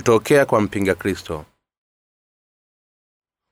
kutokea kwa mpinga kristo.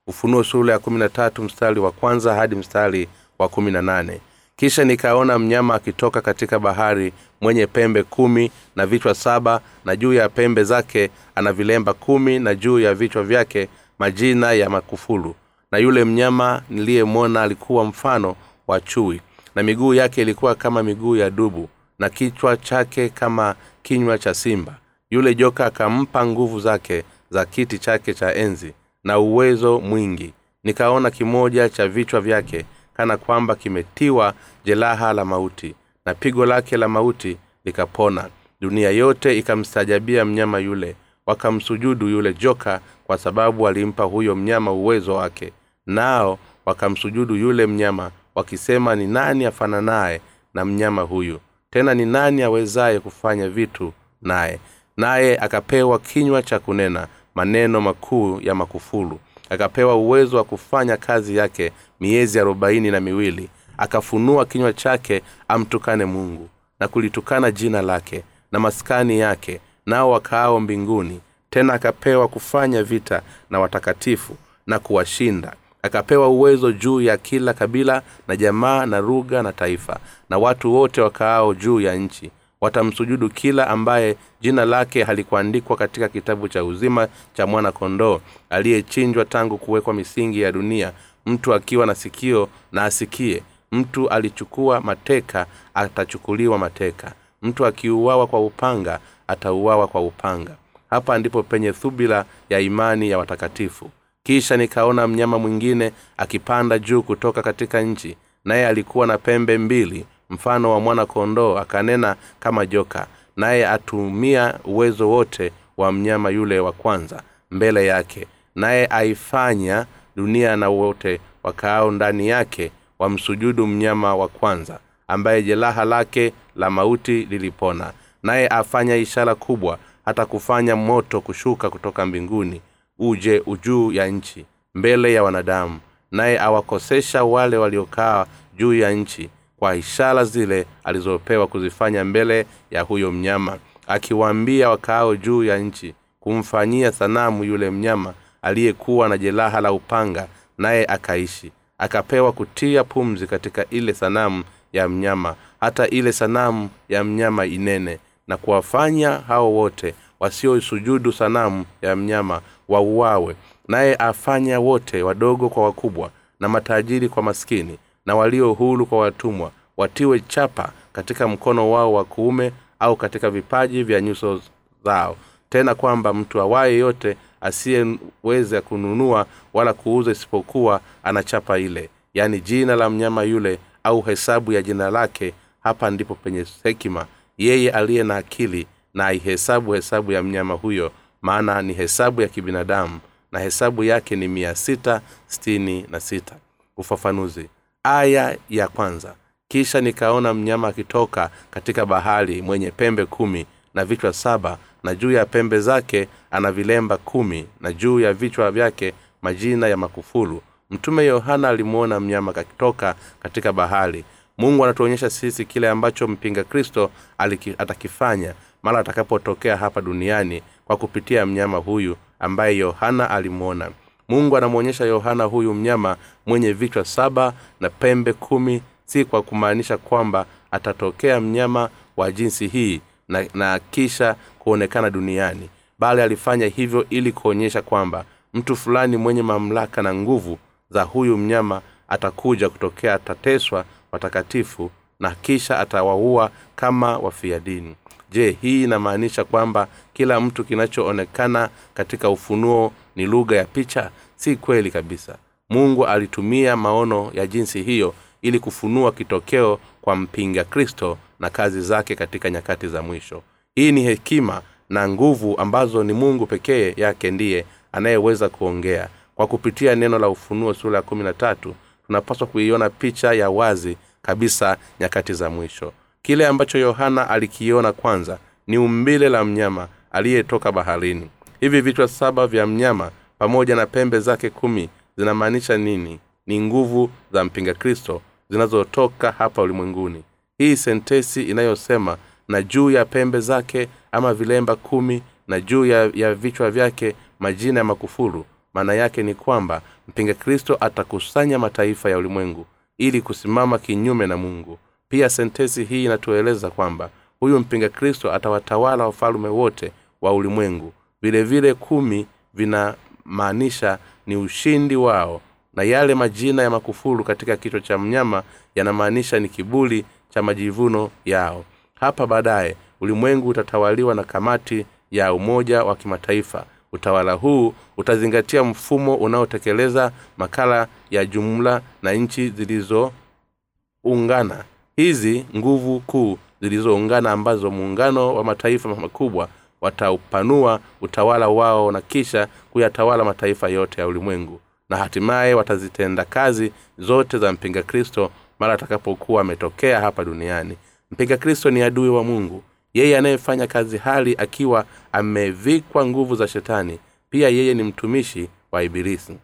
Ufunuo sura ya kumi na tatu mstari wa kwanza hadi mstari wa kumi na nane. Kisha nikaona mnyama akitoka katika bahari mwenye pembe kumi na vichwa saba na juu ya pembe zake ana vilemba kumi na juu ya vichwa vyake majina ya makufulu. Na yule mnyama niliyemwona alikuwa mfano wa chui na miguu yake ilikuwa kama miguu ya dubu na kichwa chake kama kinywa cha simba yule joka akampa nguvu zake za kiti chake cha enzi na uwezo mwingi. Nikaona kimoja cha vichwa vyake kana kwamba kimetiwa jeraha la mauti na pigo lake la mauti likapona. Dunia yote ikamstajabia mnyama yule wakamsujudu yule joka kwa sababu alimpa huyo mnyama uwezo wake. Nao wakamsujudu yule mnyama wakisema ni nani afananaye na mnyama huyu? Tena ni nani awezaye kufanya vitu naye naye akapewa kinywa cha kunena maneno makuu ya makufulu. Akapewa uwezo wa kufanya kazi yake miezi arobaini na miwili. Akafunua kinywa chake amtukane mungu na kulitukana jina lake na maskani yake nao wakaao mbinguni. Tena akapewa kufanya vita na watakatifu na kuwashinda. Akapewa uwezo juu ya kila kabila na jamaa na rugha na taifa na watu wote wakaao juu ya nchi watamsujudu kila ambaye jina lake halikuandikwa katika kitabu cha uzima cha mwana kondoo aliyechinjwa tangu kuwekwa misingi ya dunia. Mtu akiwa na sikio na asikie. Mtu alichukua mateka atachukuliwa mateka. Mtu akiuawa kwa upanga atauawa kwa upanga. Hapa ndipo penye thubila ya imani ya watakatifu. Kisha nikaona mnyama mwingine akipanda juu kutoka katika nchi naye alikuwa na pembe mbili mfano wa mwana kondoo akanena kama joka naye atumia uwezo wote wa mnyama yule wa kwanza mbele yake naye aifanya dunia na wote wakaao ndani yake wamsujudu mnyama wa kwanza ambaye jeraha lake la mauti lilipona. Naye afanya ishara kubwa hata kufanya moto kushuka kutoka mbinguni uje ujuu ya nchi mbele ya wanadamu. Naye awakosesha wale waliokaa juu ya nchi kwa ishara zile alizopewa kuzifanya mbele ya huyo mnyama akiwaambia wakaao juu ya nchi kumfanyia sanamu yule mnyama aliyekuwa na jeraha la upanga naye akaishi. Akapewa kutia pumzi katika ile sanamu ya mnyama hata ile sanamu ya mnyama inene na kuwafanya hao wote wasiosujudu sanamu ya mnyama wauawe naye afanya wote wadogo kwa wakubwa na matajiri kwa maskini na walio hulu kwa watumwa watiwe chapa katika mkono wao wa kuume au katika vipaji vya nyuso zao. Tena kwamba mtu awaye yote asiyeweza kununua wala kuuza isipokuwa ana chapa ile yaani jina la mnyama yule au hesabu ya jina lake hapa ndipo penye hekima. Yeye aliye na akili na aihesabu hesabu ya mnyama huyo maana ni hesabu ya kibinadamu na hesabu yake ni mia sita sitini na sita. Ufafanuzi aya ya kwanza. Kisha nikaona mnyama akitoka katika bahari mwenye pembe kumi na vichwa saba na juu ya pembe zake ana vilemba kumi na juu ya vichwa vyake majina ya makufulu. Mtume yohana alimwona mnyama akitoka katika bahari. Mungu anatuonyesha sisi kile ambacho mpinga kristo aliki, atakifanya mara atakapotokea hapa duniani kwa kupitia mnyama huyu ambaye yohana alimwona mungu anamwonyesha yohana huyu mnyama mwenye vichwa saba na pembe kumi si kwa kumaanisha kwamba atatokea mnyama wa jinsi hii na, na kisha kuonekana duniani bali alifanya hivyo ili kuonyesha kwamba mtu fulani mwenye mamlaka na nguvu za huyu mnyama atakuja kutokea atateswa watakatifu na kisha atawaua kama wafia dini je hii inamaanisha kwamba kila mtu kinachoonekana katika ufunuo ni lugha ya picha? Si kweli kabisa. Mungu alitumia maono ya jinsi hiyo ili kufunua kitokeo kwa mpinga kristo na kazi zake katika nyakati za mwisho. Hii ni hekima na nguvu ambazo ni mungu pekee yake ndiye anayeweza kuongea. Kwa kupitia neno la ufunuo sura ya kumi na tatu tunapaswa kuiona picha ya wazi kabisa nyakati za mwisho kile ambacho yohana alikiona kwanza ni umbile la mnyama aliyetoka baharini. Hivi vichwa saba vya mnyama pamoja na pembe zake kumi zinamaanisha nini? Ni nguvu za mpinga kristo zinazotoka hapa ulimwenguni. Hii sentesi inayosema na juu ya pembe zake ama vilemba kumi na juu ya, ya vichwa vyake majina ya makufuru maana yake ni kwamba mpinga kristo atakusanya mataifa ya ulimwengu ili kusimama kinyume na mungu pia sentesi hii inatueleza kwamba huyu mpinga kristo atawatawala wafalume wote wa ulimwengu. Vile vile kumi vinamaanisha ni ushindi wao na yale majina ya makufuru katika kichwa cha mnyama yanamaanisha ni kibuli cha majivuno yao. Hapa baadaye ulimwengu utatawaliwa na kamati ya umoja wa kimataifa. Utawala huu utazingatia mfumo unaotekeleza makala ya jumla na nchi zilizoungana hizi nguvu kuu zilizoungana ambazo muungano wa mataifa makubwa wataupanua utawala wao na kisha kuyatawala mataifa yote ya ulimwengu. Na hatimaye watazitenda kazi zote za mpinga kristo mara atakapokuwa ametokea hapa duniani. Mpinga kristo ni adui wa mungu. Yeye anayefanya kazi hali akiwa amevikwa nguvu za shetani. Pia yeye ni mtumishi wa ibilisi.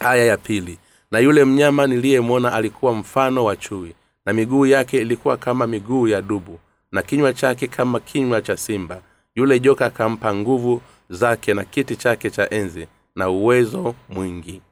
Aya ya pili. Na yule mnyama niliyemwona alikuwa mfano wa chui na miguu yake ilikuwa kama miguu ya dubu na kinywa chake kama kinywa cha simba. Yule joka akampa nguvu zake na kiti chake cha enzi na uwezo mwingi.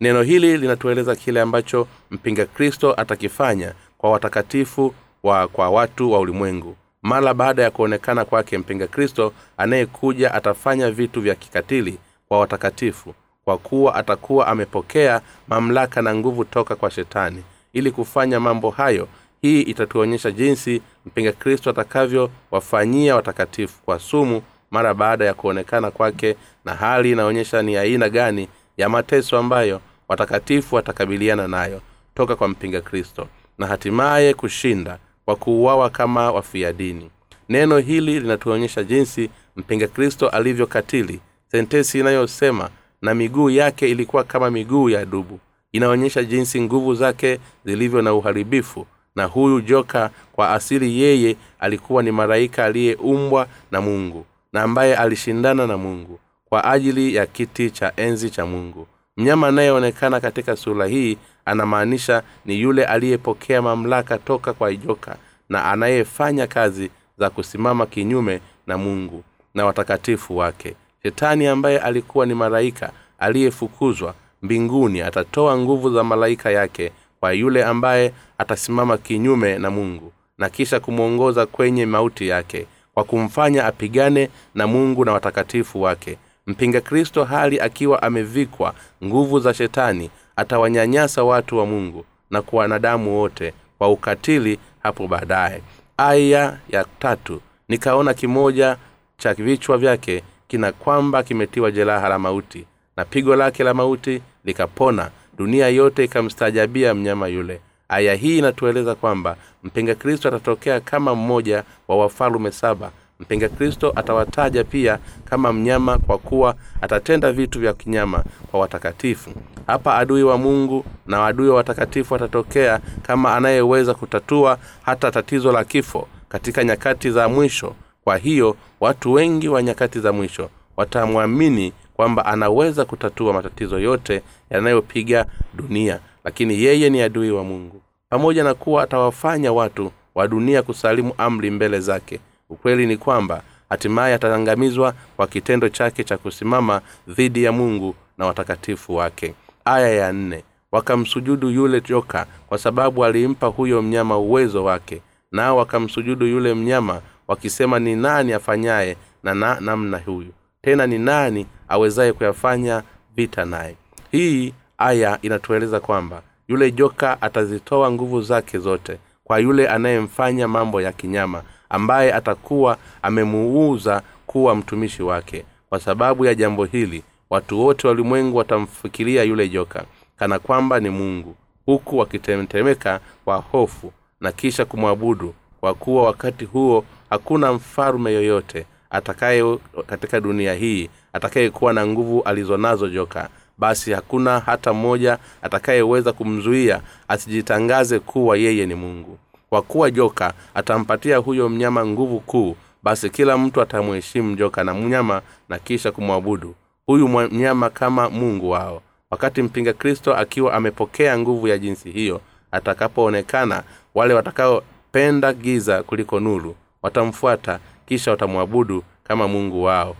Neno hili linatueleza kile ambacho mpinga kristo atakifanya kwa watakatifu wa kwa watu wa ulimwengu. Mara baada ya kuonekana kwake mpinga kristo anayekuja atafanya vitu vya kikatili kwa watakatifu kwa kuwa atakuwa amepokea mamlaka na nguvu toka kwa shetani ili kufanya mambo hayo. Hii itatuonyesha jinsi mpinga kristo atakavyowafanyia watakatifu kwa sumu mara baada ya kuonekana kwake na hali inaonyesha ni aina gani ya mateso ambayo watakatifu watakabiliana nayo toka kwa mpinga kristo na hatimaye kushinda kwa kuuawa kama wafia dini. Neno hili linatuonyesha jinsi mpinga kristo alivyokatili sentesi inayosema na miguu yake ilikuwa kama miguu ya dubu inaonyesha jinsi nguvu zake zilivyo na uharibifu. Na huyu joka kwa asili yeye alikuwa ni malaika aliyeumbwa na mungu na ambaye alishindana na mungu kwa ajili ya kiti cha enzi cha mungu. Mnyama anayeonekana katika sura hii anamaanisha ni yule aliyepokea mamlaka toka kwa joka na anayefanya kazi za kusimama kinyume na mungu na watakatifu wake. Shetani ambaye alikuwa ni malaika aliyefukuzwa mbinguni atatoa nguvu za malaika yake kwa yule ambaye atasimama kinyume na mungu na kisha kumwongoza kwenye mauti yake kwa kumfanya apigane na mungu na watakatifu wake. Mpinga kristo hali akiwa amevikwa nguvu za shetani atawanyanyasa watu wa mungu na kwa wanadamu wote kwa ukatili hapo baadaye. Aya ya tatu. Nikaona kimoja cha vichwa vyake kina kwamba kimetiwa jeraha la mauti na pigo lake la mauti likapona dunia yote ikamstaajabia mnyama yule. Aya hii inatueleza kwamba mpinga kristo atatokea kama mmoja wa wafalume saba. Mpinga kristo atawataja pia kama mnyama kwa kuwa atatenda vitu vya kinyama kwa watakatifu. Hapa adui wa mungu na adui wa watakatifu atatokea kama anayeweza kutatua hata tatizo la kifo katika nyakati za mwisho. Kwa hiyo watu wengi wa nyakati za mwisho watamwamini kwamba anaweza kutatua matatizo yote yanayopiga dunia lakini yeye ni adui wa mungu. Pamoja na kuwa atawafanya watu wa dunia kusalimu amri mbele zake ukweli ni kwamba hatimaye ataangamizwa kwa kitendo chake cha kusimama dhidi ya mungu na watakatifu wake. Aya ya nne wakamsujudu yule joka kwa sababu alimpa huyo mnyama uwezo wake nao wakamsujudu yule mnyama wakisema ni nani afanyaye na na namna huyu tena ni nani awezaye kuyafanya vita naye. Hii aya inatueleza kwamba yule joka atazitoa nguvu zake zote kwa yule anayemfanya mambo ya kinyama ambaye atakuwa amemuuza kuwa mtumishi wake. Kwa sababu ya jambo hili watu wote walimwengu watamfikiria yule joka kana kwamba ni mungu huku wakitetemeka kwa hofu na kisha kumwabudu kwa kuwa wakati huo hakuna mfalume yoyote atakaye katika dunia hii atakayekuwa na nguvu alizonazo joka. Basi hakuna hata mmoja atakayeweza kumzuia asijitangaze kuwa yeye ni mungu. Kwa kuwa joka atampatia huyo mnyama nguvu kuu basi kila mtu atamheshimu joka na mnyama na kisha kumwabudu huyu mnyama kama mungu wao. Wakati mpinga kristo akiwa amepokea nguvu ya jinsi hiyo atakapoonekana wale watakaopenda giza kuliko nuru watamfuata kisha watamwabudu kama mungu wao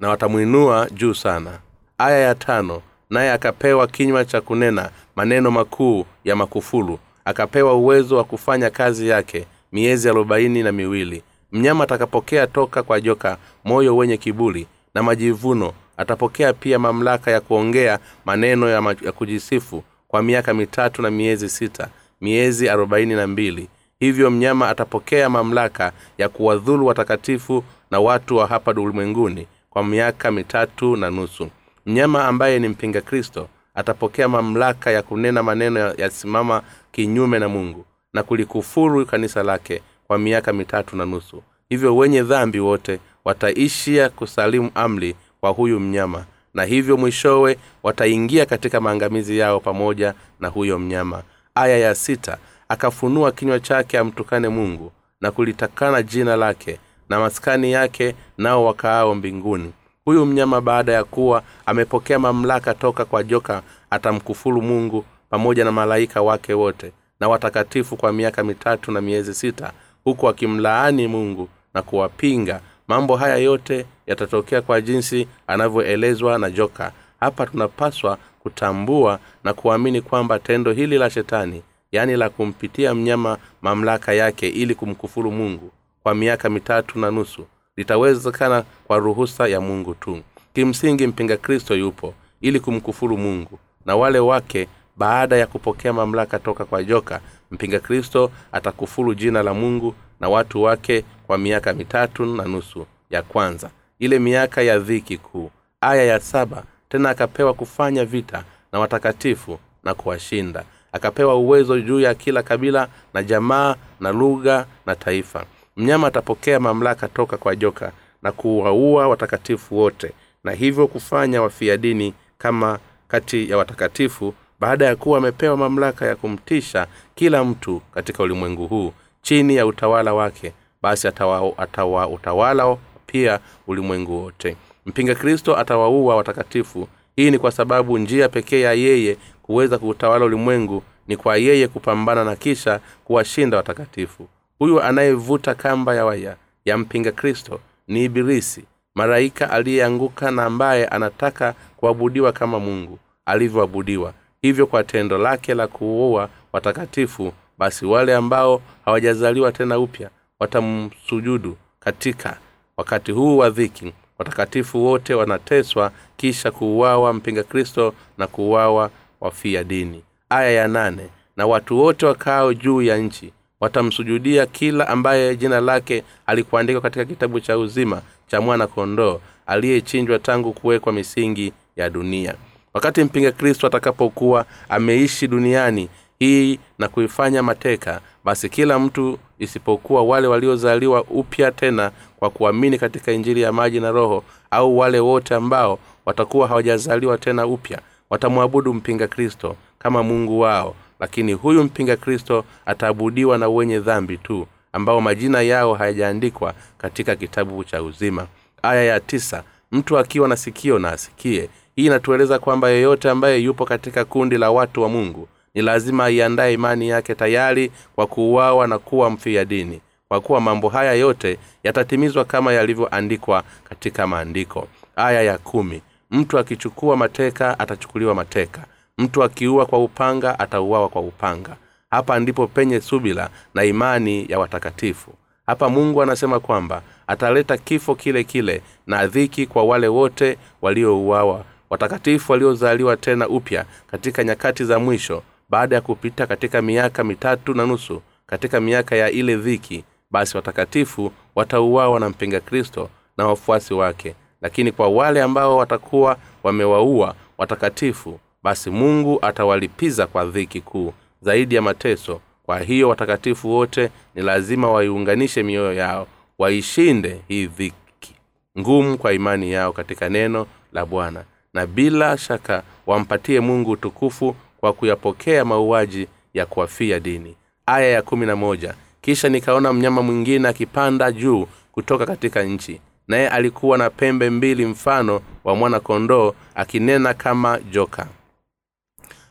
na watamwinua juu sana. Aya ya tano naye akapewa kinywa cha kunena maneno makuu ya makufulu akapewa uwezo wa kufanya kazi yake miezi arobaini na miwili. Mnyama atakapokea toka kwa joka moyo wenye kibuli na majivuno atapokea pia mamlaka ya kuongea maneno ya, ma- ya kujisifu kwa miaka mitatu na miezi sita miezi arobaini na mbili hivyo mnyama atapokea mamlaka ya kuwadhulu watakatifu na watu wa hapa ulimwenguni kwa miaka mitatu na nusu. Mnyama ambaye ni mpinga kristo atapokea mamlaka ya kunena maneno ya- yasimama kinyume na mungu na kulikufuru kanisa lake kwa miaka mitatu na nusu. Hivyo wenye dhambi wote wataishia kusalimu amri kwa huyu mnyama na hivyo mwishowe wataingia katika maangamizi yao pamoja na huyo mnyama. Aya ya sita akafunua kinywa chake amtukane mungu na kulitakana jina lake na maskani yake nao wakaao mbinguni. Huyu mnyama baada ya kuwa amepokea mamlaka toka kwa joka atamkufuru mungu pamoja na malaika wake wote na watakatifu kwa miaka mitatu na miezi sita huku akimlaani mungu na kuwapinga. Mambo haya yote yatatokea kwa jinsi anavyoelezwa na joka. Hapa tunapaswa kutambua na kuamini kwamba tendo hili la shetani yaani la kumpitia mnyama mamlaka yake ili kumkufuru mungu kwa miaka mitatu na nusu litawezekana kwa ruhusa ya mungu tu. Kimsingi mpinga kristo yupo ili kumkufuru mungu na wale wake baada ya kupokea mamlaka toka kwa joka mpinga kristo atakufuru jina la mungu na watu wake kwa miaka mitatu na nusu ya kwanza. Ile miaka ya dhiki kuu aya ya saba tena akapewa kufanya vita na watakatifu na kuwashinda akapewa uwezo juu ya kila kabila na jamaa na lugha na taifa. Mnyama atapokea mamlaka toka kwa joka na kuwaua watakatifu wote na hivyo kufanya wafia dini kama kati ya watakatifu baada ya kuwa amepewa mamlaka ya kumtisha kila mtu katika ulimwengu huu chini ya utawala wake basi atawa, atawa utawala pia ulimwengu wote. Mpinga kristo atawaua watakatifu. Hii ni kwa sababu njia pekee ya yeye kuweza kuutawala ulimwengu ni kwa yeye kupambana na kisha kuwashinda watakatifu. Huyu anayevuta kamba ya waya ya mpinga kristo ni ibilisi maraika aliyeanguka na ambaye anataka kuabudiwa kama mungu alivyoabudiwa. Hivyo kwa tendo lake la kuua watakatifu basi wale ambao hawajazaliwa tena upya watamsujudu katika wakati huu wa dhiki. Watakatifu wote wanateswa kisha kuuawa mpinga kristo na kuuawa wafia dini aya ya nane na watu wote wakao juu ya nchi watamsujudia kila ambaye jina lake alikuandikwa katika kitabu cha uzima cha mwana kondoo aliyechinjwa tangu kuwekwa misingi ya dunia. Wakati mpinga kristo atakapokuwa ameishi duniani hii na kuifanya mateka basi kila mtu isipokuwa wale waliozaliwa upya tena kwa kuamini katika injili ya maji na roho au wale wote ambao watakuwa hawajazaliwa tena upya watamwabudu mpinga kristo kama mungu wao lakini huyu mpinga kristo ataabudiwa na wenye dhambi tu ambao majina yao hayajaandikwa katika kitabu cha uzima. Aya ya tisa mtu akiwa na sikio na asikie. Hii inatueleza kwamba yeyote ambaye yupo katika kundi la watu wa mungu ni lazima aiandaye imani yake tayari kwa kuuawa na kuwa mfia dini. Kwa kuwa mambo haya yote yatatimizwa kama yalivyoandikwa katika maandiko. Aya ya kumi mtu akichukua mateka atachukuliwa mateka. Mtu akiua kwa upanga atauawa kwa upanga. Hapa ndipo penye subila na imani ya watakatifu. Hapa mungu anasema kwamba ataleta kifo kile kile na dhiki kwa wale wote waliouawa watakatifu waliozaliwa tena upya katika nyakati za mwisho baada ya kupita katika miaka mitatu na nusu katika miaka ya ile dhiki basi watakatifu watauawa na mpinga kristo na wafuasi wake lakini kwa wale ambao watakuwa wamewaua watakatifu basi mungu atawalipiza kwa dhiki kuu zaidi ya mateso. Kwa hiyo watakatifu wote ni lazima waiunganishe mioyo yao waishinde hii dhiki ngumu kwa imani yao katika neno la bwana. Na bila shaka wampatie mungu utukufu kwa kuyapokea mauaji ya kuwafia dini. Aya ya kumi na moja. Kisha nikaona mnyama mwingine akipanda juu kutoka katika nchi naye alikuwa na pembe mbili mfano wa mwana kondoo akinena kama joka.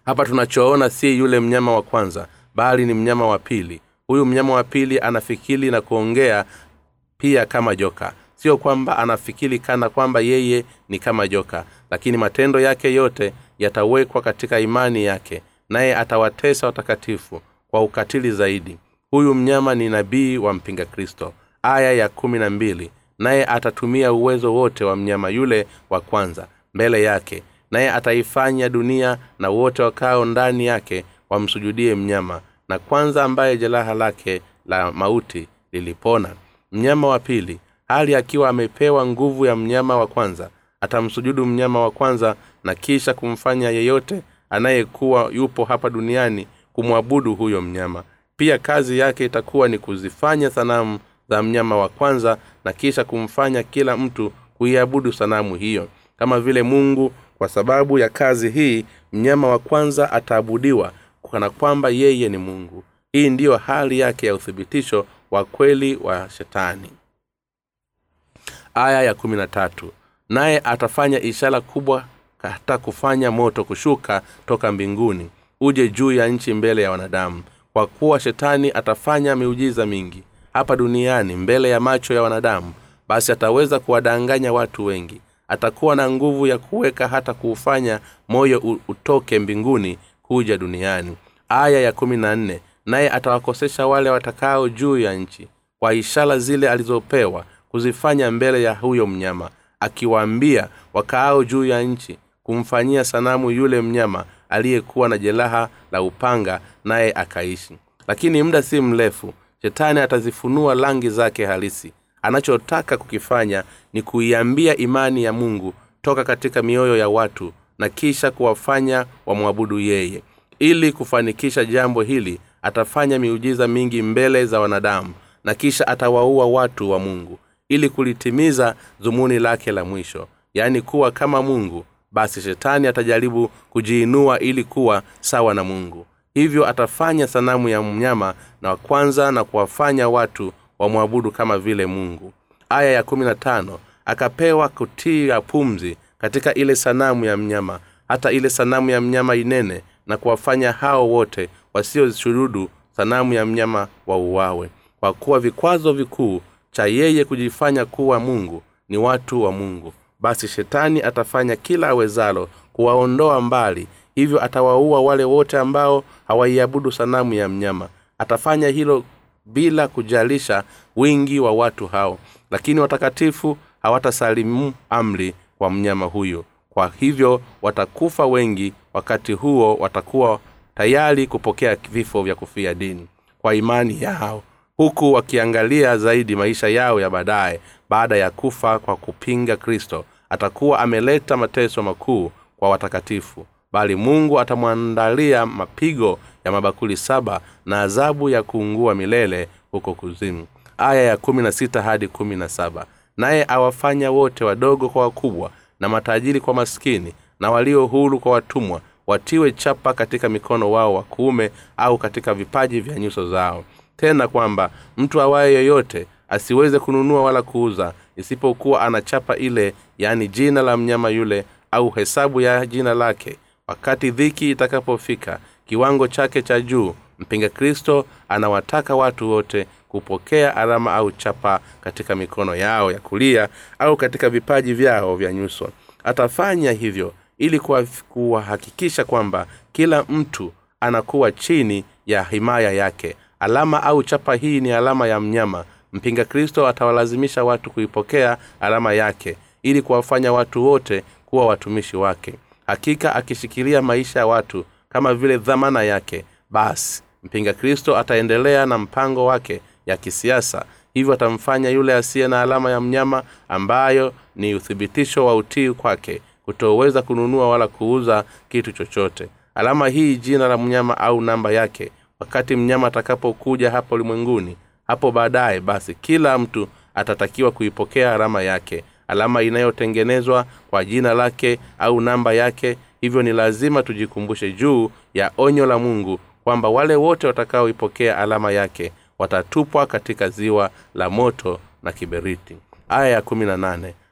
Hapa tunachoona si yule mnyama wa kwanza bali ni mnyama wa pili. Huyu mnyama wa pili anafikiri na kuongea pia kama joka. Sio kwamba anafikiri kana kwamba yeye ni kama joka lakini matendo yake yote yatawekwa katika imani yake naye atawatesa watakatifu kwa ukatili zaidi. Huyu mnyama ni nabii wa mpinga kristo. Aya ya kumi na mbili naye atatumia uwezo wote wa mnyama yule wa kwanza mbele yake naye ataifanya dunia na wote wakao ndani yake wamsujudie mnyama na kwanza ambaye jeraha lake la mauti lilipona. Mnyama wa pili hali akiwa amepewa nguvu ya mnyama wa kwanza atamsujudu mnyama wa kwanza na kisha kumfanya yeyote anayekuwa yupo hapa duniani kumwabudu huyo mnyama. Pia kazi yake itakuwa ni kuzifanya sanamu za mnyama wa kwanza na kisha kumfanya kila mtu kuiabudu sanamu hiyo. Kama vile mungu kwa sababu ya kazi hii mnyama wa kwanza ataabudiwa kana kwamba yeye ni mungu. Hii ndiyo hali yake ya uthibitisho wa kweli wa shetani. Aya ya kumi na tatu. Naye atafanya ishara kubwa hata kufanya moto kushuka toka mbinguni uje juu ya nchi mbele ya wanadamu. Kwa kuwa shetani atafanya miujiza mingi hapa duniani mbele ya macho ya wanadamu basi ataweza kuwadanganya watu wengi. Atakuwa na nguvu ya kuweka hata kuufanya moyo utoke mbinguni kuja duniani. Aya ya kumi na nne naye atawakosesha wale watakao juu ya nchi kwa ishara zile alizopewa kuzifanya mbele ya huyo mnyama akiwaambia wakaao juu ya nchi kumfanyia sanamu yule mnyama aliyekuwa na jeraha la upanga naye akaishi. Lakini muda si mrefu shetani atazifunua rangi zake halisi. Anachotaka kukifanya ni kuiambia imani ya mungu toka katika mioyo ya watu na kisha kuwafanya wamwabudu yeye. Ili kufanikisha jambo hili atafanya miujiza mingi mbele za wanadamu na kisha atawaua watu wa mungu ili kulitimiza dhumuni lake la mwisho. Yaani kuwa kama mungu basi shetani atajaribu kujiinua ili kuwa sawa na mungu hivyo atafanya sanamu ya mnyama na wa kwanza na kuwafanya watu wamwabudu kama vile mungu. Aya ya kumi na tano akapewa kutia pumzi katika ile sanamu ya mnyama. Hata ile sanamu ya mnyama inene na kuwafanya hao wote wasioshurudu sanamu ya mnyama wauawe. Kwa kuwa vikwazo vikuu cha yeye kujifanya kuwa mungu ni watu wa mungu. Basi shetani atafanya kila awezalo kuwaondoa mbali hivyo atawaua wale wote ambao hawaiabudu sanamu ya mnyama. Atafanya hilo bila kujalisha wingi wa watu hao. Lakini watakatifu hawatasalimu amri kwa mnyama huyo. Kwa hivyo watakufa wengi wakati huo watakuwa tayari kupokea vifo vya kufia dini. Kwa imani yao. Huku wakiangalia zaidi maisha yao ya baadaye baada ya kufa kwa kupinga kristo atakuwa ameleta mateso makuu kwa watakatifu bali mungu atamwandalia mapigo ya mabakuli saba na adhabu ya kuungua milele huko kuzimu. Aya ya kumi na sita hadi kumi na saba. Naye awafanya wote wadogo kwa wakubwa na matajiri kwa maskini na walio huru kwa watumwa watiwe chapa katika mikono wao wa kuume au katika vipaji vya nyuso zao. Tena kwamba mtu awaye yoyote asiweze kununua wala kuuza isipokuwa anachapa ile yani jina la mnyama yule au hesabu ya jina lake wakati dhiki itakapofika kiwango chake cha juu mpinga kristo anawataka watu wote kupokea alama au chapa katika mikono yao ya kulia au katika vipaji vyao vya nyuso. Atafanya hivyo ili kuwahakikisha kwamba kila mtu anakuwa chini ya himaya yake. Alama au chapa hii ni alama ya mnyama. Mpinga kristo atawalazimisha watu kuipokea alama yake ili kuwafanya watu wote kuwa watumishi wake hakika akishikilia maisha ya watu kama vile dhamana yake basi mpinga kristo ataendelea na mpango wake ya kisiasa. Hivyo atamfanya yule asiye na alama ya mnyama ambayo ni uthibitisho wa utii kwake kutoweza kununua wala kuuza kitu chochote. Alama hii jina la mnyama au namba yake wakati mnyama atakapokuja hapa ulimwenguni hapo baadaye basi kila mtu atatakiwa kuipokea alama yake alama inayotengenezwa kwa jina lake au namba yake. Hivyo ni lazima tujikumbushe juu ya onyo la mungu kwamba wale wote watakaoipokea alama yake watatupwa katika ziwa la moto na kiberiti. Aya ya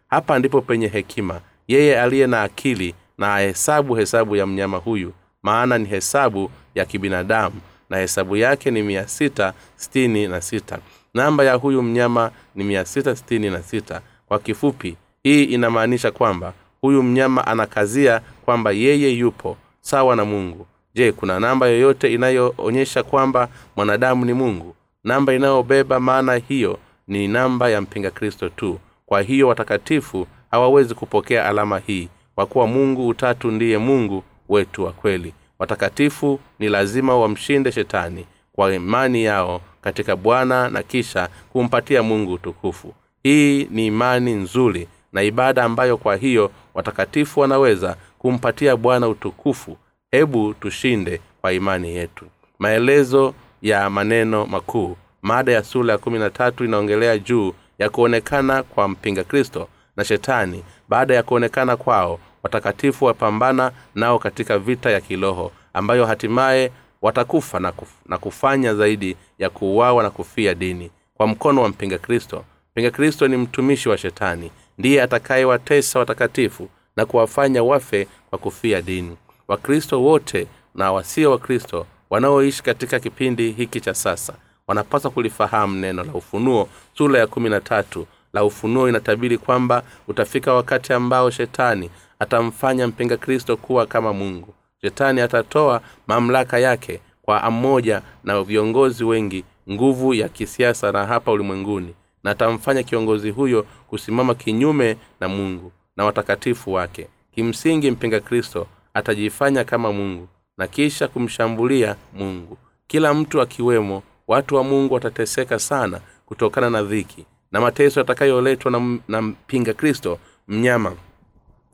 hapa ndipo penye hekima. Yeye aliye na akili na ahesabu hesabu ya mnyama huyu maana ni hesabu ya kibinadamu na hesabu yake ni mia sita stini na sita. Namba ya huyu mnyama ni mia sita stini na sita kwa kifupi hii inamaanisha kwamba huyu mnyama anakazia kwamba yeye yupo sawa na mungu. Je kuna namba yoyote inayoonyesha kwamba mwanadamu ni mungu? Namba inayobeba maana hiyo ni namba ya mpinga kristo tu. Kwa hiyo watakatifu hawawezi kupokea alama hii kwa kuwa mungu utatu ndiye mungu wetu wa kweli. Watakatifu ni lazima wamshinde shetani kwa imani yao katika bwana na kisha kumpatia mungu utukufu hii ni imani nzuri na ibada ambayo kwa hiyo watakatifu wanaweza kumpatia bwana utukufu. Hebu tushinde kwa imani yetu. Maelezo ya maneno makuu. Mada ya sura ya kumi na tatu inaongelea juu ya kuonekana kwa mpinga kristo na shetani. Baada ya kuonekana kwao watakatifu wapambana nao katika vita ya kiroho ambayo hatimaye watakufa na, na kufanya zaidi ya kuuawa na kufia dini kwa mkono wa mpinga kristo mpinga kristo ni mtumishi wa shetani ndiye atakayewatesa watakatifu na kuwafanya wafe kwa kufia dini. Wakristo wote na wasio wakristo wanaoishi katika kipindi hiki cha sasa wanapaswa kulifahamu neno la ufunuo sura ya kumi na tatu. La ufunuo inatabiri kwamba utafika wakati ambao shetani atamfanya mpinga kristo kuwa kama mungu. Shetani atatoa mamlaka yake kwa mmoja na viongozi wengi nguvu ya kisiasa na hapa ulimwenguni na atamfanya kiongozi huyo kusimama kinyume na mungu na watakatifu wake. Kimsingi mpinga kristo atajifanya kama mungu na kisha kumshambulia mungu. Kila mtu akiwemo watu wa mungu watateseka sana kutokana na dhiki na mateso yatakayoletwa na, na mpinga kristo mnyama.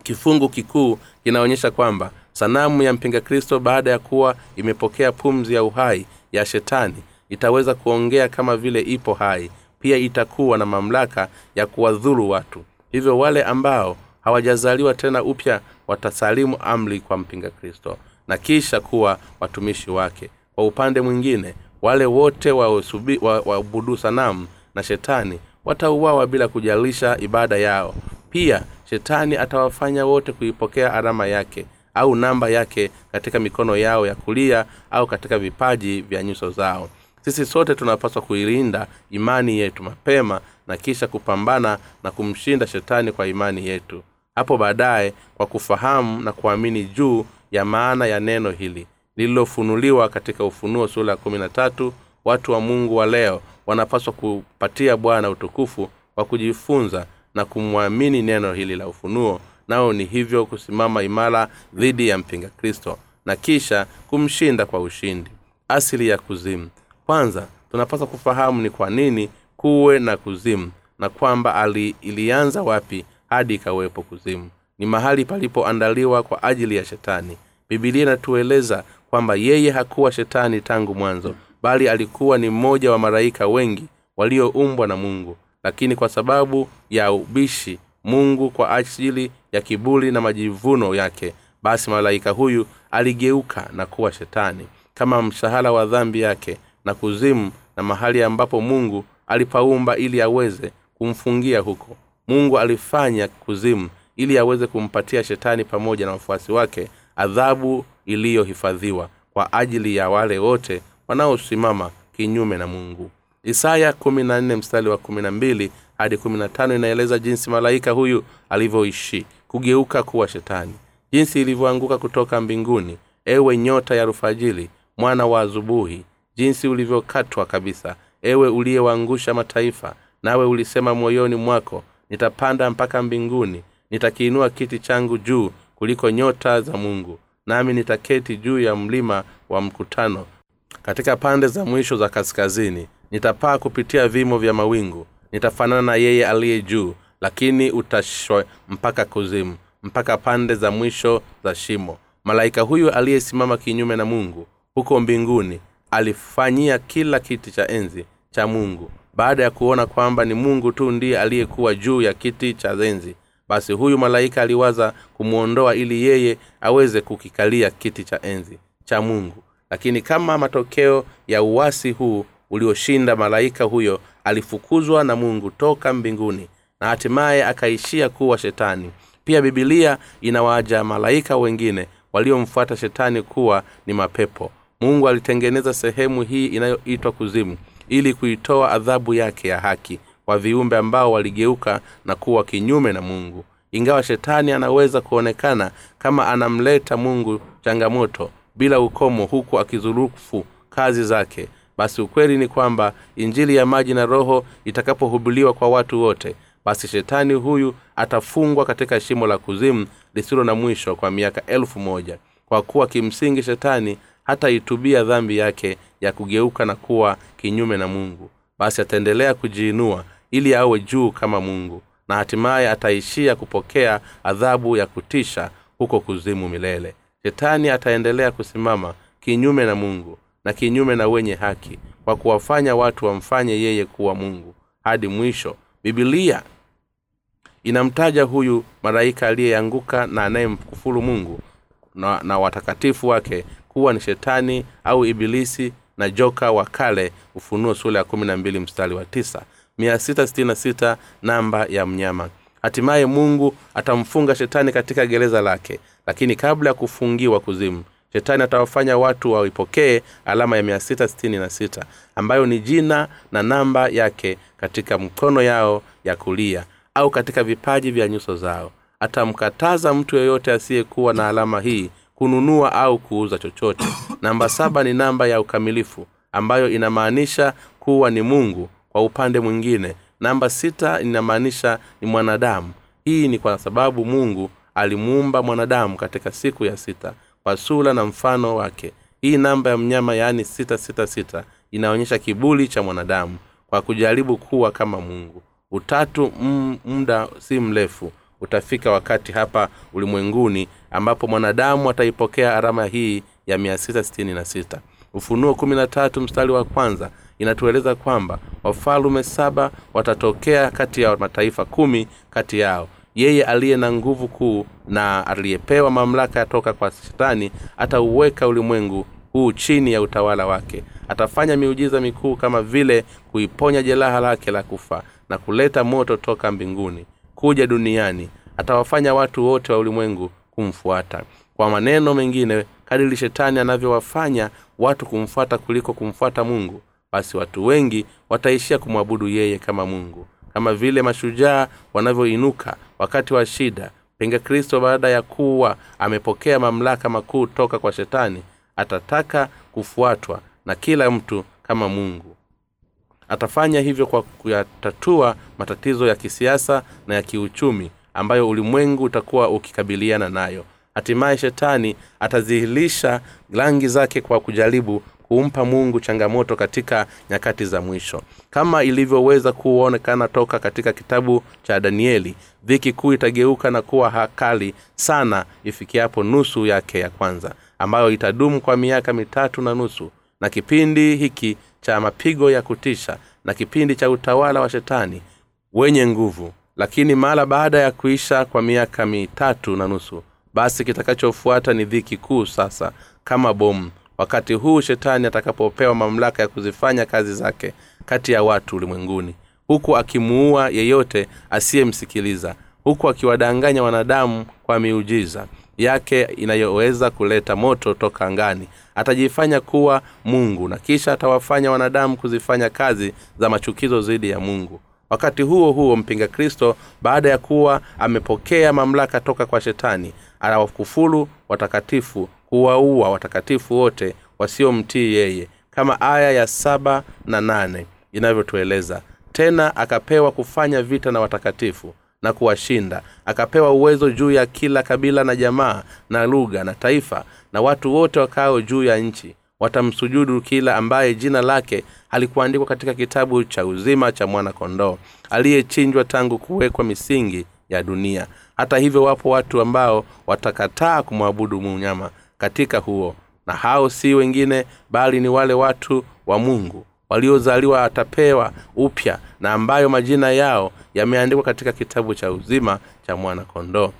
Kifungu kikuu kinaonyesha kwamba sanamu ya mpinga kristo baada ya kuwa imepokea pumzi ya uhai ya shetani itaweza kuongea kama vile ipo hai pia itakuwa na mamlaka ya kuwadhuru watu. Hivyo wale ambao hawajazaliwa tena upya watasalimu amri kwa mpinga kristo na kisha kuwa watumishi wake. Kwa upande mwingine wale wote waabudu wa, sanamu na shetani watauawa bila kujalisha ibada yao. Pia shetani atawafanya wote kuipokea alama yake au namba yake katika mikono yao ya kulia au katika vipaji vya nyuso zao sisi sote tunapaswa kuilinda imani yetu mapema na kisha kupambana na kumshinda shetani kwa imani yetu. Hapo baadaye kwa kufahamu na kuamini juu ya maana ya neno hili lililofunuliwa katika ufunuo sura ya kumi na tatu watu wa mungu wa leo wanapaswa kupatia bwana utukufu kwa kujifunza na kumwamini neno hili la ufunuo. Nao ni hivyo kusimama imara dhidi ya mpinga kristo na kisha kumshinda kwa ushindi. Asili ya kuzimu kwanza tunapaswa kufahamu ni kwa nini kuwe na kuzimu na kwamba ali ilianza wapi hadi ikawepo kuzimu. Ni mahali palipoandaliwa kwa ajili ya shetani. Bibilia inatueleza kwamba yeye hakuwa shetani tangu mwanzo bali alikuwa ni mmoja wa malaika wengi walioumbwa na mungu. Lakini kwa sababu ya ubishi mungu kwa ajili ya kibuli na majivuno yake basi malaika huyu aligeuka na kuwa shetani. Kama mshahara wa dhambi yake na kuzimu na mahali ambapo mungu alipaumba ili aweze kumfungia huko. Mungu alifanya kuzimu ili aweze kumpatia shetani pamoja na wafuasi wake adhabu iliyohifadhiwa kwa ajili ya wale wote wanaosimama kinyume na mungu. Isaya mstari wa hadi inaeleza jinsi malaika huyu alivyoishi kugeuka kuwa shetani. Jinsi ilivyoanguka kutoka mbinguni ewe nyota ya rufajili mwana wa azubuhi jinsi ulivyokatwa kabisa. Ewe uliyewaangusha mataifa nawe ulisema moyoni mwako nitapanda mpaka mbinguni nitakiinua kiti changu juu kuliko nyota za mungu nami nitaketi juu ya mlima wa mkutano. Katika pande za mwisho za kaskazini nitapaa kupitia vimo vya mawingu nitafanana na yeye aliye juu lakini utashwe mpaka kuzimu mpaka pande za mwisho za shimo. Malaika huyu aliyesimama kinyume na mungu huko mbinguni alifanyia kila kiti cha enzi cha mungu. Baada ya kuona kwamba ni mungu tu ndiye aliyekuwa juu ya kiti cha enzi basi huyu malaika aliwaza kumwondoa ili yeye aweze kukikalia kiti cha enzi cha mungu. Lakini kama matokeo ya uwasi huu ulioshinda malaika huyo alifukuzwa na mungu toka mbinguni na hatimaye akaishia kuwa shetani. Pia bibilia inawaaja malaika wengine waliomfuata shetani kuwa ni mapepo mungu alitengeneza sehemu hii inayoitwa kuzimu ili kuitoa adhabu yake ya haki kwa viumbe ambao waligeuka na kuwa kinyume na mungu. Ingawa shetani anaweza kuonekana kama anamleta mungu changamoto bila ukomo huku akizurufu kazi zake basi ukweli ni kwamba injili ya maji na roho itakapohubiliwa kwa watu wote basi shetani huyu atafungwa katika shimo la kuzimu lisilo na mwisho kwa miaka elfu moja. Kwa kuwa kimsingi shetani hataitubia dhambi yake ya kugeuka na kuwa kinyume na mungu. Basi ataendelea kujiinua ili awe juu kama mungu na hatimaye ataishia kupokea adhabu ya kutisha huko kuzimu milele. Shetani ataendelea kusimama kinyume na mungu na kinyume na wenye haki kwa kuwafanya watu wamfanye yeye kuwa mungu hadi mwisho. Bibilia inamtaja huyu malaika aliyeanguka na anayemkufuru mungu na, na watakatifu wake kuwa ni shetani au ibilisi na joka wa kale ufunuo sura ya kumi na mbili mstari wa tisa. Mia sita sitini na sita namba ya mnyama. Hatimaye mungu atamfunga shetani katika gereza lake lakini kabla ya kufungiwa kuzimu shetani atawafanya watu waipokee alama ya mia sita sitini na sita ambayo ni jina na namba yake katika mkono yao ya kulia au katika vipaji vya nyuso zao. Atamkataza mtu yeyote asiyekuwa na alama hii kununua au kuuza chochote. Namba saba ni namba ya ukamilifu ambayo inamaanisha kuwa ni mungu kwa upande mwingine. Namba sita inamaanisha ni mwanadamu. Hii ni kwa sababu mungu alimuumba mwanadamu katika siku ya sita kwa sura na mfano wake. Hii namba ya mnyama yaani sita sita sita inaonyesha kibuli cha mwanadamu kwa kujaribu kuwa kama mungu. Utatu muda si mrefu utafika wakati hapa ulimwenguni ambapo mwanadamu ataipokea alama hii ya mia sita sitini na sita. Ufunuo kumi na tatu mstari wa kwanza inatueleza kwamba wafalume saba watatokea kati ya mataifa kumi kati yao. Yeye aliye na nguvu kuu na aliyepewa mamlaka yatoka kwa shetani atauweka ulimwengu huu chini ya utawala wake. Atafanya miujiza mikuu kama vile kuiponya jeraha lake la kufa na kuleta moto toka mbinguni kuja duniani atawafanya watu wote wa ulimwengu kumfuata. Kwa maneno mengine kadiri shetani anavyowafanya watu kumfuata kuliko kumfuata mungu basi watu wengi wataishia kumwabudu yeye kama mungu. Kama vile mashujaa wanavyoinuka wakati wa shida pinga kristo baada ya kuwa amepokea mamlaka makuu toka kwa shetani atataka kufuatwa na kila mtu kama mungu atafanya hivyo kwa kuyatatua matatizo ya kisiasa na ya kiuchumi ambayo ulimwengu utakuwa ukikabiliana nayo. Hatimaye shetani atazihilisha rangi zake kwa kujaribu kumpa mungu changamoto katika nyakati za mwisho. Kama ilivyoweza kuonekana toka katika kitabu cha danieli dhiki kuu itageuka na kuwa hakali sana ifikiapo nusu yake ya kwanza ambayo itadumu kwa miaka mitatu na nusu. Na kipindi hiki cha mapigo ya kutisha na kipindi cha utawala wa shetani wenye nguvu. Lakini mara baada ya kuisha kwa miaka mitatu na nusu basi kitakachofuata ni dhiki kuu sasa kama bomu. Wakati huu shetani atakapopewa mamlaka ya kuzifanya kazi zake kati ya watu ulimwenguni. Huku akimuua yeyote asiyemsikiliza. Huku akiwadanganya wanadamu kwa miujiza yake inayoweza kuleta moto toka angani. Atajifanya kuwa mungu na kisha atawafanya wanadamu kuzifanya kazi za machukizo dhidi ya mungu. Wakati huo huo mpinga kristo baada ya kuwa amepokea mamlaka toka kwa shetani anawakufuru watakatifu kuwaua watakatifu wote wasiomtii yeye kama aya ya saba na nane inavyotueleza. Tena akapewa kufanya vita na watakatifu na kuwashinda. Akapewa uwezo juu ya kila kabila na jamaa na lugha na taifa na watu wote wakao juu ya nchi. Watamsujudu kila ambaye jina lake halikuandikwa katika kitabu cha uzima cha mwana kondoo aliyechinjwa tangu kuwekwa misingi ya dunia. Hata hivyo wapo watu ambao watakataa kumwabudu munyama katika huo na hao si wengine bali ni wale watu wa mungu waliozaliwa atapewa upya na ambayo majina yao yameandikwa katika kitabu cha uzima cha mwana kondoo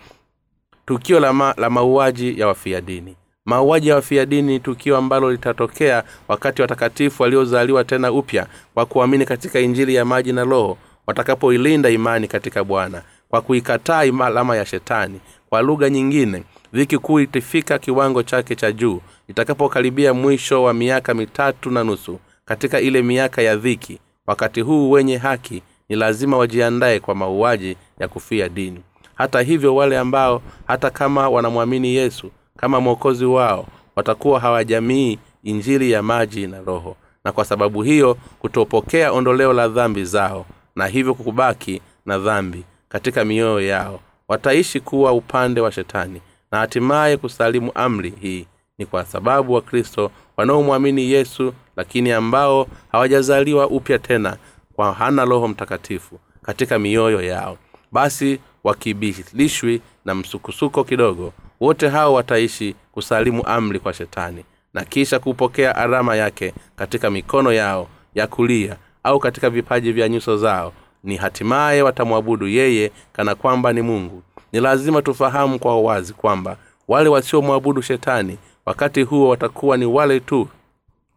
tukio la, ma, la mauaji ya wafia dini. Mauaji ya wafia dini ni tukio ambalo litatokea wakati watakatifu waliozaliwa tena upya kwa kuamini katika injili ya maji na roho watakapoilinda imani katika bwana kwa kuikataa alama ya shetani. Kwa lugha nyingine dhiki kuu itifika kiwango chake cha juu itakapokaribia mwisho wa miaka mitatu na nusu katika ile miaka ya dhiki. Wakati huu wenye haki ni lazima wajiandaye kwa mauaji ya kufia dini. Hata hivyo wale ambao hata kama wanamwamini yesu kama mwokozi wao watakuwa hawajamii injili ya maji na roho. Na kwa sababu hiyo kutopokea ondoleo la dhambi zao na hivyo kubaki na dhambi katika mioyo yao wataishi kuwa upande wa shetani na hatimaye kusalimu amri hii. Ni kwa sababu wakristo wanaomwamini yesu lakini ambao hawajazaliwa upya tena kwa hana roho mtakatifu katika mioyo yao. Basi wakibilishwi na msukusuko kidogo wote hao wataishi kusalimu amri kwa shetani na kisha kupokea alama yake katika mikono yao ya kulia au katika vipaji vya nyuso zao. Ni hatimaye watamwabudu yeye kana kwamba ni mungu. Ni lazima tufahamu kwa wazi kwamba wale wasiomwabudu shetani wakati huo watakuwa ni wale tu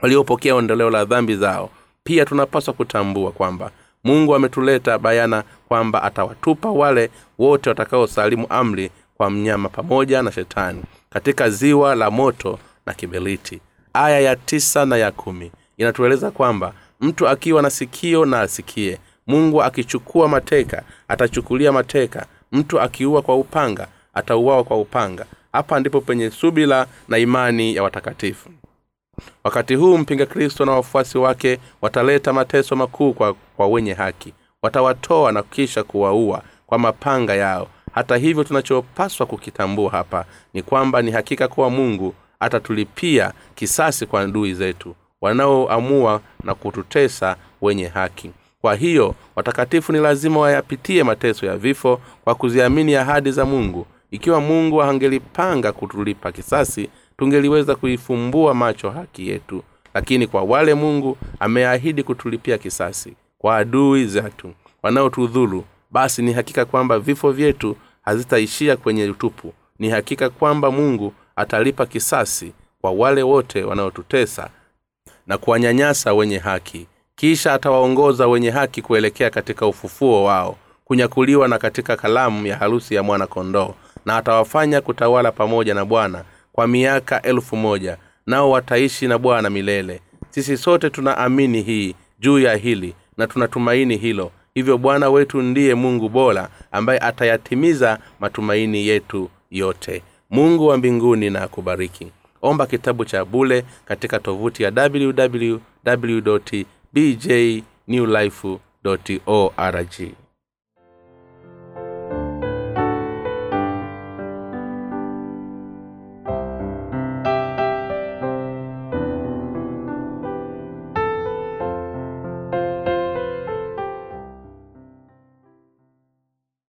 waliopokea ondoleo la dhambi zao. Pia tunapaswa kutambua kwamba mungu ametuleta bayana kwamba atawatupa wale wote watakaosalimu amri kwa mnyama pamoja na shetani katika ziwa la moto na kiberiti. Aya ya tisa na ya kumi inatueleza kwamba mtu akiwa na sikio na asikie mungu akichukua mateka atachukulia mateka. Mtu akiua kwa upanga atauawa kwa upanga hapa ndipo penye subila na imani ya watakatifu. Wakati huu mpinga kristo na wafuasi wake wataleta mateso makuu kwa, kwa wenye haki. Watawatoa na kisha kuwaua kwa mapanga yao. Hata hivyo tunachopaswa kukitambua hapa ni kwamba ni hakika kuwa mungu atatulipia kisasi kwa ndui zetu wanaoamua na kututesa wenye haki. Kwa hiyo watakatifu ni lazima wayapitie mateso ya vifo kwa kuziamini ahadi za mungu ikiwa mungu angelipanga kutulipa kisasi tungeliweza kuifumbua macho haki yetu. Lakini kwa wale mungu ameahidi kutulipia kisasi kwa adui zetu wanaotudhulu basi ni hakika kwamba vifo vyetu hazitaishia kwenye utupu. Ni hakika kwamba mungu atalipa kisasi kwa wale wote wanaotutesa na kuwanyanyasa wenye haki. Kisha atawaongoza wenye haki kuelekea katika ufufuo wao kunyakuliwa na katika kalamu ya harusi ya mwana kondoo na atawafanya kutawala pamoja na bwana kwa miaka elfu moja nao wataishi na bwana milele. Sisi sote tunaamini hii juu ya hili na tunatumaini hilo. Hivyo bwana wetu ndiye mungu bora ambaye atayatimiza matumaini yetu yote. Mungu wa mbinguni na akubariki. Omba kitabu cha bule katika tovuti ya www bjnewlife org